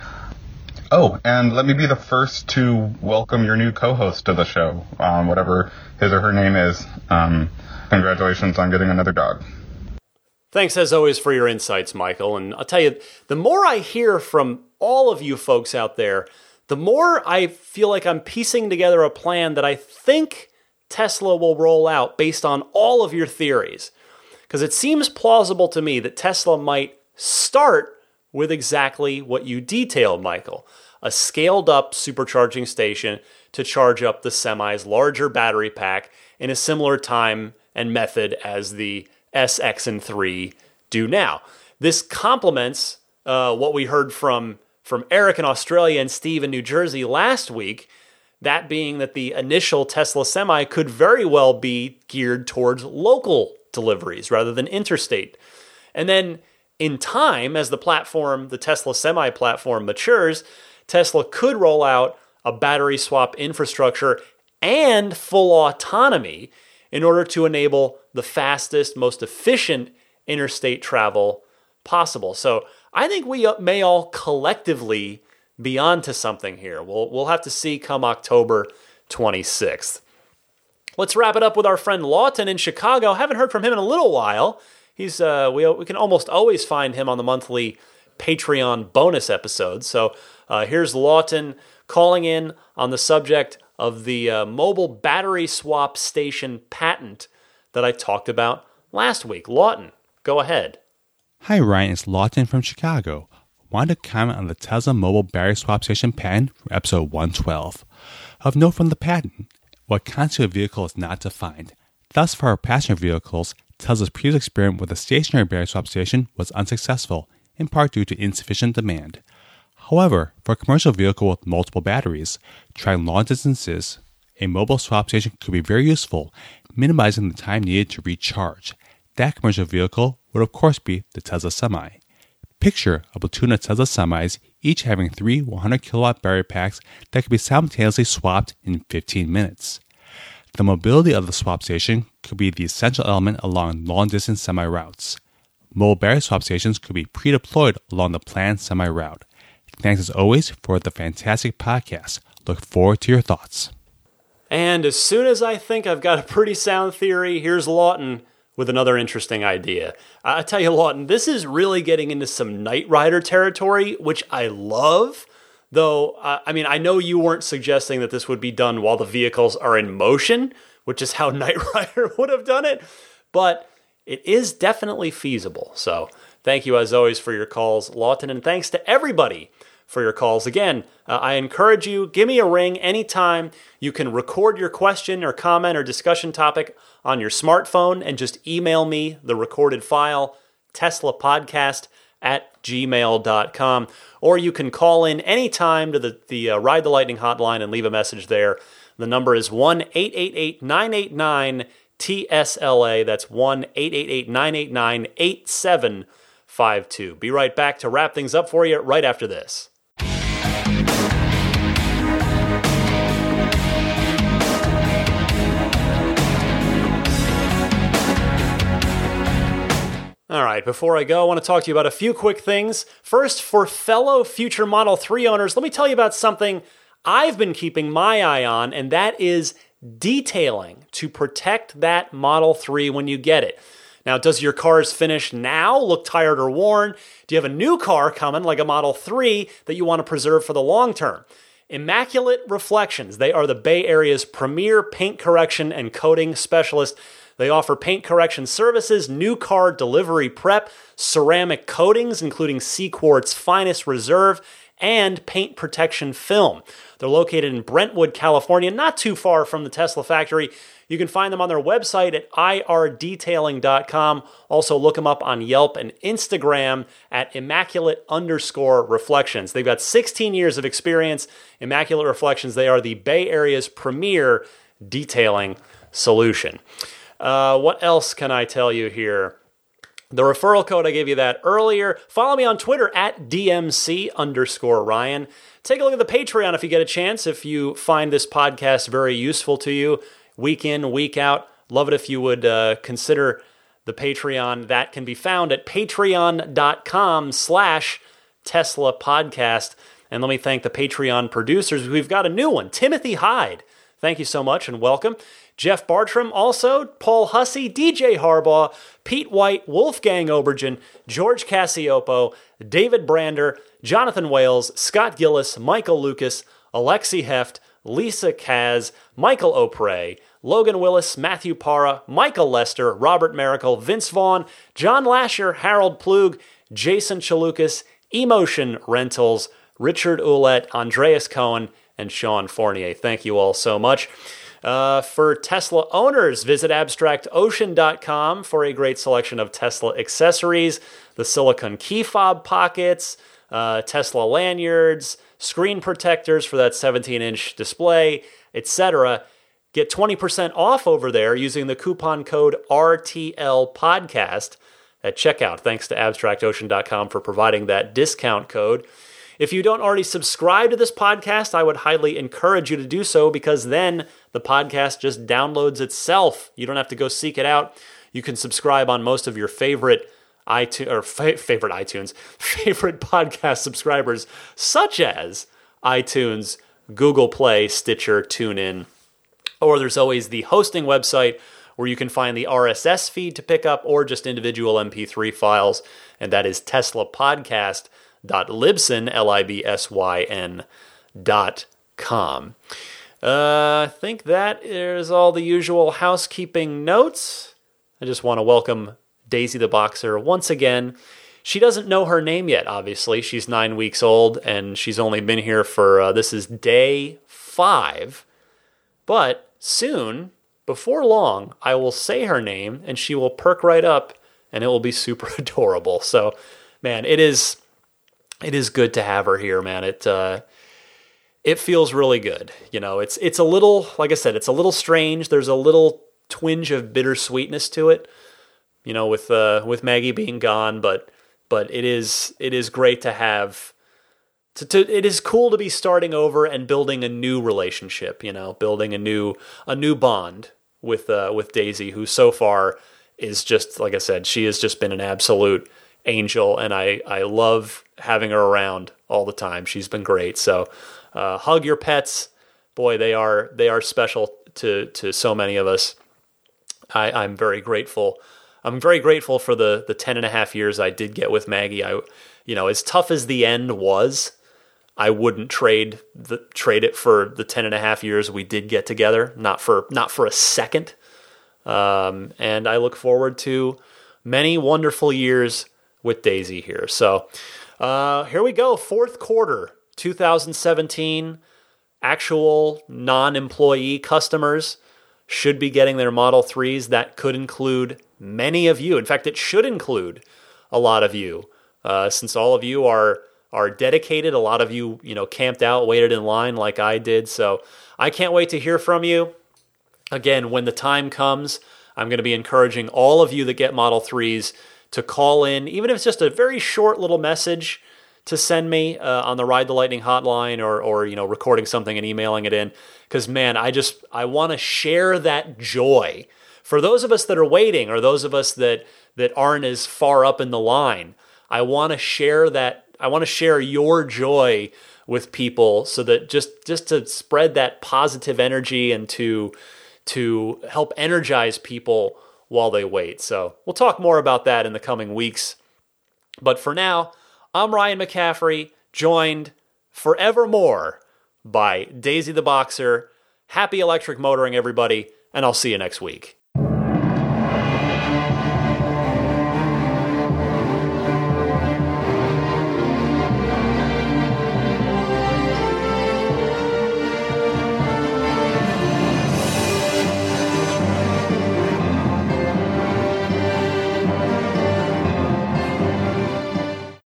Oh, and let me be the first to welcome your new co-host to the show, um, whatever his or her name is. Um, congratulations on getting another dog. Thanks as always for your insights, Michael. And I'll tell you, the more I hear from all of you folks out there, the more I feel like I'm piecing together a plan that I think Tesla will roll out based on all of your theories. Because it seems plausible to me that Tesla might start with exactly what you detailed, Michael a scaled up supercharging station to charge up the semi's larger battery pack in a similar time and method as the SX and 3 do now. This complements uh, what we heard from, from Eric in Australia and Steve in New Jersey last week. That being that the initial Tesla Semi could very well be geared towards local deliveries rather than interstate. And then in time, as the platform, the Tesla Semi platform matures, Tesla could roll out a battery swap infrastructure and full autonomy in order to enable the fastest, most efficient interstate travel possible. So I think we may all collectively be onto something here. We'll, we'll have to see come October 26th. Let's wrap it up with our friend Lawton in Chicago. Haven't heard from him in a little while. he's uh, we we can almost always find him on the monthly Patreon bonus episodes. So uh, here's Lawton calling in on the subject of the uh, mobile battery swap station patent that I talked about last week. Lawton, go ahead. Hi, Ryan. It's Lawton from Chicago. Wanted to comment on the Tesla mobile battery swap station patent from episode 112. Of note from the patent, what constitutes a vehicle is not defined. Thus, for our passenger vehicles, Tesla's previous experiment with a stationary battery swap station was unsuccessful, in part due to insufficient demand. However, for a commercial vehicle with multiple batteries, traveling long distances, a mobile swap station could be very useful, minimizing the time needed to recharge. That commercial vehicle would of course be the Tesla Semi. Picture a platoon of Tesla semis, each having three 100 kilowatt battery packs that could be simultaneously swapped in 15 minutes. The mobility of the swap station could be the essential element along long distance semi routes. Mobile battery swap stations could be pre deployed along the planned semi route. Thanks as always for the fantastic podcast. Look forward to your thoughts. And as soon as I think I've got a pretty sound theory, here's Lawton with another interesting idea. I tell you, Lawton, this is really getting into some Knight Rider territory, which I love. Though, I mean, I know you weren't suggesting that this would be done while the vehicles are in motion, which is how <laughs> Knight Rider would have done it, but it is definitely feasible. So, thank you as always for your calls, Lawton, and thanks to everybody for your calls. Again, uh, I encourage you, give me a ring anytime. You can record your question or comment or discussion topic on your smartphone and just email me the recorded file, Tesla Podcast at gmail.com. Or you can call in anytime to the, the uh, Ride the Lightning hotline and leave a message there. The number is 1 888 989 TSLA. That's 1 888 989 8752. Be right back to wrap things up for you right after this. All right, before I go, I want to talk to you about a few quick things. First, for fellow future Model 3 owners, let me tell you about something I've been keeping my eye on, and that is detailing to protect that Model 3 when you get it. Now, does your car's finish now look tired or worn? Do you have a new car coming, like a Model 3, that you want to preserve for the long term? Immaculate Reflections, they are the Bay Area's premier paint correction and coating specialist. They offer paint correction services, new car delivery prep, ceramic coatings, including C Quartz Finest Reserve, and paint protection film. They're located in Brentwood, California, not too far from the Tesla factory. You can find them on their website at irdetailing.com. Also, look them up on Yelp and Instagram at immaculate underscore reflections. They've got 16 years of experience. Immaculate Reflections, they are the Bay Area's premier detailing solution. Uh, what else can I tell you here? The referral code, I gave you that earlier. Follow me on Twitter at DMC underscore Ryan. Take a look at the Patreon if you get a chance, if you find this podcast very useful to you week in, week out. Love it if you would uh, consider the Patreon. That can be found at patreon.com slash Tesla podcast. And let me thank the Patreon producers. We've got a new one, Timothy Hyde. Thank you so much and welcome. Jeff Bartram, also Paul Hussey, DJ Harbaugh, Pete White, Wolfgang Obergen, George Cassiopo, David Brander, Jonathan Wales, Scott Gillis, Michael Lucas, Alexi Heft, Lisa Kaz, Michael O'Prey, Logan Willis, Matthew Para, Michael Lester, Robert Miracle, Vince Vaughn, John Lasher, Harold Plug, Jason Chalukas, Emotion Rentals, Richard Ouellette, Andreas Cohen, and Sean Fournier. Thank you all so much. Uh, for Tesla owners, visit abstractocean.com for a great selection of Tesla accessories, the silicon key fob pockets, uh, Tesla lanyards, screen protectors for that 17 inch display, etc. Get 20% off over there using the coupon code RTL Podcast at checkout. Thanks to abstractocean.com for providing that discount code. If you don't already subscribe to this podcast, I would highly encourage you to do so because then the podcast just downloads itself. You don't have to go seek it out. You can subscribe on most of your favorite iTunes or fa- favorite iTunes, <laughs> favorite podcast subscribers, such as iTunes, Google Play, Stitcher, TuneIn, or there's always the hosting website where you can find the RSS feed to pick up or just individual MP3 files, and that is teslapodcast.libsyn, L-I-B-S-Y-N dot com. Uh, I think that is all the usual housekeeping notes. I just want to welcome Daisy the Boxer once again. She doesn't know her name yet, obviously. She's nine weeks old and she's only been here for uh, this is day five. But soon, before long, I will say her name and she will perk right up and it will be <laughs> super adorable. So, man, it is it is good to have her here, man. It uh, it feels really good. You know, it's it's a little like I said, it's a little strange. There's a little twinge of bittersweetness to it. You know, with uh, with Maggie being gone, but but it is it is great to have. To, to, it is cool to be starting over and building a new relationship. You know, building a new a new bond with uh, with Daisy, who so far is just like I said, she has just been an absolute angel, and I I love having her around all the time. She's been great. So uh, hug your pets. Boy, they are they are special to to so many of us. I, I'm very grateful. I'm very grateful for the the ten and a half years I did get with Maggie. I, you know, as tough as the end was, I wouldn't trade the trade it for the ten and a half years we did get together. Not for not for a second. Um, and I look forward to many wonderful years with Daisy here. So uh, here we go, fourth quarter 2017. Actual non employee customers should be getting their Model 3s. That could include many of you. In fact, it should include a lot of you, uh, since all of you are are dedicated. A lot of you, you know, camped out, waited in line like I did. So I can't wait to hear from you. Again, when the time comes, I'm going to be encouraging all of you that get Model 3s to call in, even if it's just a very short little message to send me uh, on the Ride the Lightning hotline or, or you know recording something and emailing it in because man I just I want to share that joy for those of us that are waiting or those of us that that aren't as far up in the line I want to share that I want to share your joy with people so that just just to spread that positive energy and to to help energize people while they wait so we'll talk more about that in the coming weeks but for now I'm Ryan McCaffrey, joined forevermore by Daisy the Boxer. Happy electric motoring, everybody, and I'll see you next week.